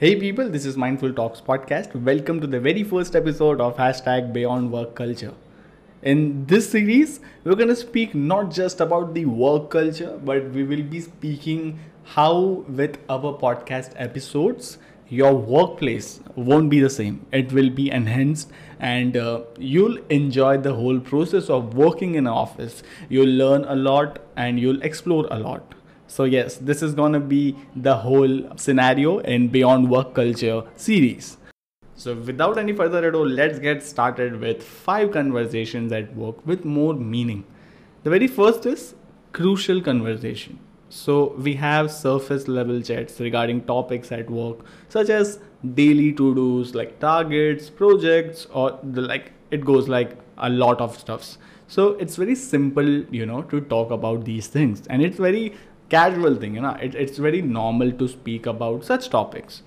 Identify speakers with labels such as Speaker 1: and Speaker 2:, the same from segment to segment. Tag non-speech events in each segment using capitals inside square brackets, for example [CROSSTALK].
Speaker 1: Hey people, this is Mindful Talks podcast. Welcome to the very first episode of hashtag Beyond Work Culture. In this series, we're going to speak not just about the work culture, but we will be speaking how, with our podcast episodes, your workplace won't be the same. It will be enhanced, and uh, you'll enjoy the whole process of working in an office. You'll learn a lot and you'll explore a lot. So, yes, this is gonna be the whole scenario in Beyond Work Culture series. So, without any further ado, let's get started with five conversations at work with more meaning. The very first is crucial conversation. So, we have surface level chats regarding topics at work, such as daily to dos like targets, projects, or the like, it goes like a lot of stuffs. So, it's very simple, you know, to talk about these things, and it's very casual thing you know. It, it's very normal to speak about such topics.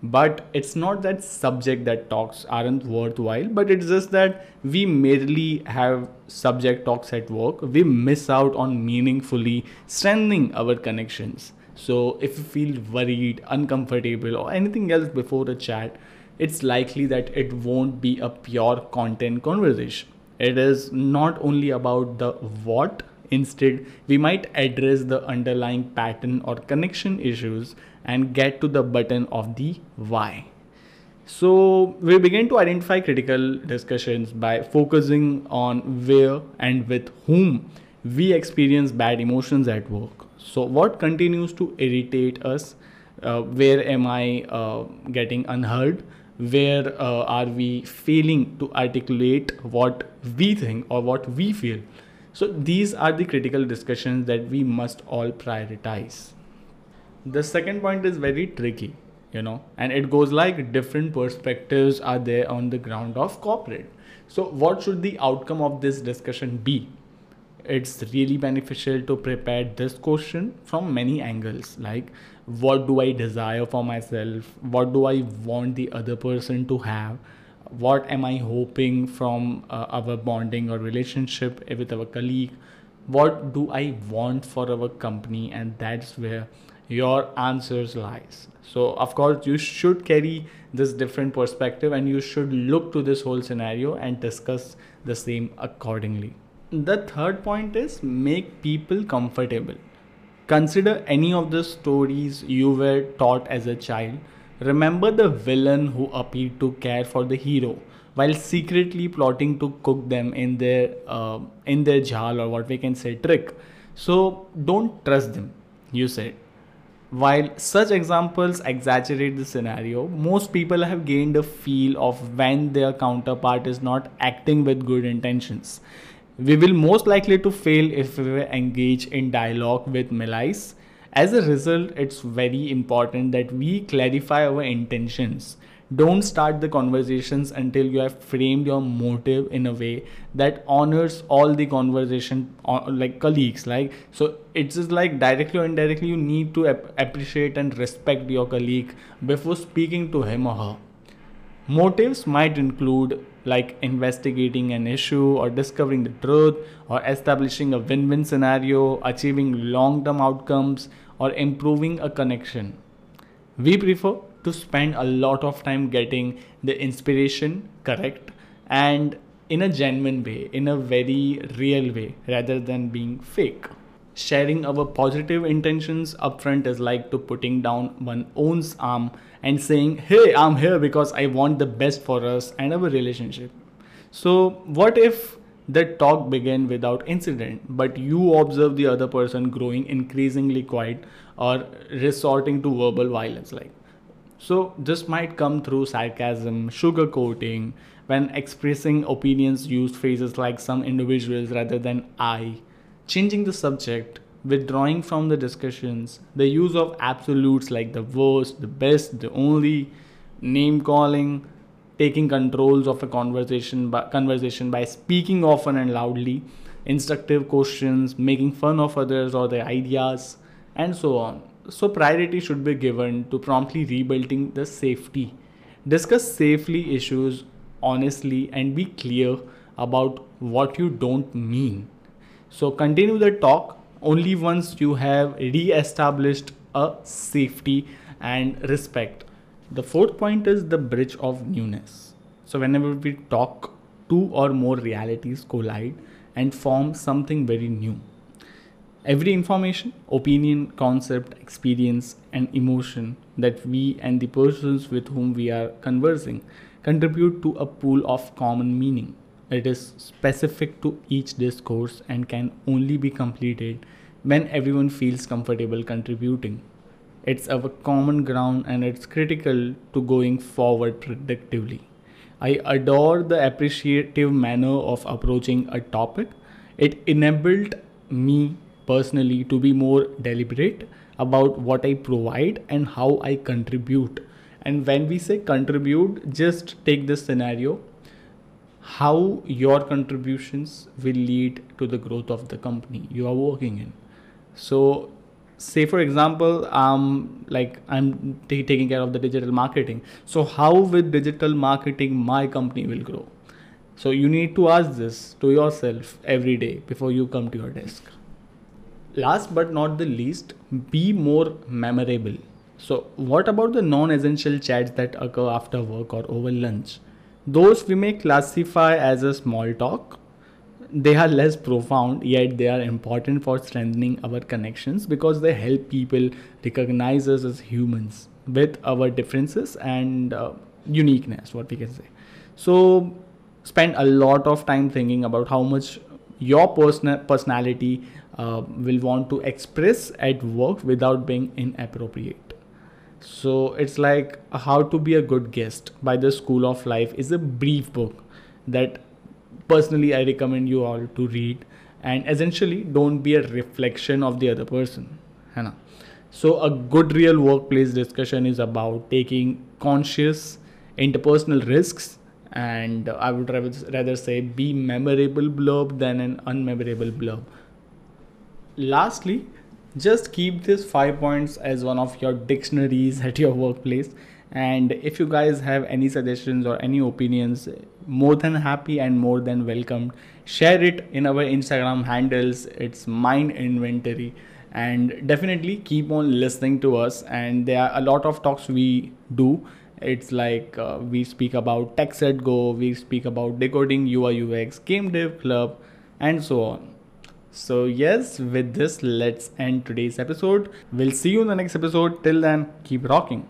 Speaker 1: But it's not that subject that talks aren't worthwhile but it's just that we merely have subject talks at work. We miss out on meaningfully strengthening our connections. So if you feel worried uncomfortable or anything else before a chat it's likely that it won't be a pure content conversation. It is not only about the what Instead, we might address the underlying pattern or connection issues and get to the button of the why. So, we begin to identify critical discussions by focusing on where and with whom we experience bad emotions at work. So, what continues to irritate us? Uh, where am I uh, getting unheard? Where uh, are we failing to articulate what we think or what we feel? So these are the critical discussions that we must all prioritize. The second point is very tricky, you know, and it goes like different perspectives are there on the ground of corporate. So what should the outcome of this discussion be? It's really beneficial to prepare this question from many angles like what do I desire for myself? What do I want the other person to have? What am i hoping from uh, our bonding or relationship with our colleague? What do i want for our company? And that's where your answers lies. So of course you should carry this different perspective and you should look to this whole scenario and discuss the same accordingly. The third point is make people comfortable. Consider any of the stories you were taught as a child Remember the villain who appeared to care for the hero while secretly plotting to cook them in their uh, in their jhal or what we can say trick. So don't trust them, you said. While such examples exaggerate the scenario, most people have gained a feel of when their counterpart is not acting with good intentions. We will most likely to fail if we engage in dialogue with malice as a result, it's very important that we clarify our intentions. Don't start the conversations until you have framed your motive in a way that honors all the conversation, uh, like colleagues. Like so, it's just like directly or indirectly, you need to ap- appreciate and respect your colleague before speaking to him or her. Motives might include like investigating an issue or discovering the truth or establishing a win win scenario, achieving long term outcomes, or improving a connection. We prefer to spend a lot of time getting the inspiration correct and in a genuine way, in a very real way, rather than being fake. Sharing our positive intentions upfront is like to putting down one's own arm and saying, Hey, I'm here because I want the best for us and our relationship. So, what if the talk began without incident, but you observe the other person growing increasingly quiet or resorting to verbal violence? Like, so this might come through sarcasm, sugarcoating, when expressing opinions, use phrases like some individuals rather than I changing the subject, withdrawing from the discussions, the use of absolutes like the worst, the best, the only, name calling, taking controls of a conversation by, conversation by speaking often and loudly, instructive questions, making fun of others or their ideas, and so on. So priority should be given to promptly rebuilding the safety. Discuss safely issues honestly and be clear about what you don't mean so continue the talk only once you have re-established a safety and respect. The fourth point is the bridge of newness. So, whenever we talk, two or more realities collide and form something very new. Every information, opinion, concept, experience, and emotion that we and the persons with whom we are conversing contribute to a pool of common meaning. It is specific to each discourse and can only be completed when everyone feels comfortable contributing. It's our common ground and it's critical to going forward predictively. I adore the appreciative manner of approaching a topic. It enabled me personally to be more deliberate about what I provide and how I contribute. And when we say contribute, just take this scenario how your contributions will lead to the growth of the company you are working in. So say for example um like i'm t- taking care of the digital marketing. So how with digital marketing my company will grow? So you need to ask this to yourself every day before you come to your desk. Last but not the least be more memorable. So what about the non-essential chats that occur after work or over lunch those we may classify as a small talk they are less profound yet they are important for strengthening our connections because they help people recognize us as humans with our differences and uh, uniqueness what we can say. So spend a lot of time thinking about how much your personal personality uh, will want to express at work without being inappropriate so it's like how to be a good guest by the school of life is a brief book that personally i recommend you all to read. And essentially don't be a reflection of the other person है so a good real workplace discussion is about taking conscious interpersonal risks and i would rather say be memorable blurb than an unmemorable blurb. Lastly just keep these five points as one of your dictionaries [LAUGHS] at your workplace. And if you guys have any suggestions or any opinions more than happy and more than welcomed share it in our instagram handles. It's MindInventory. And definitely keep on listening to us. And there are a lot of talks we do. It's like uh, we speak about tech set go we speak about decoding ui ux game dev club and so on so yes with this let's end today's episode. We'll see you in the next episode. Till then keep rocking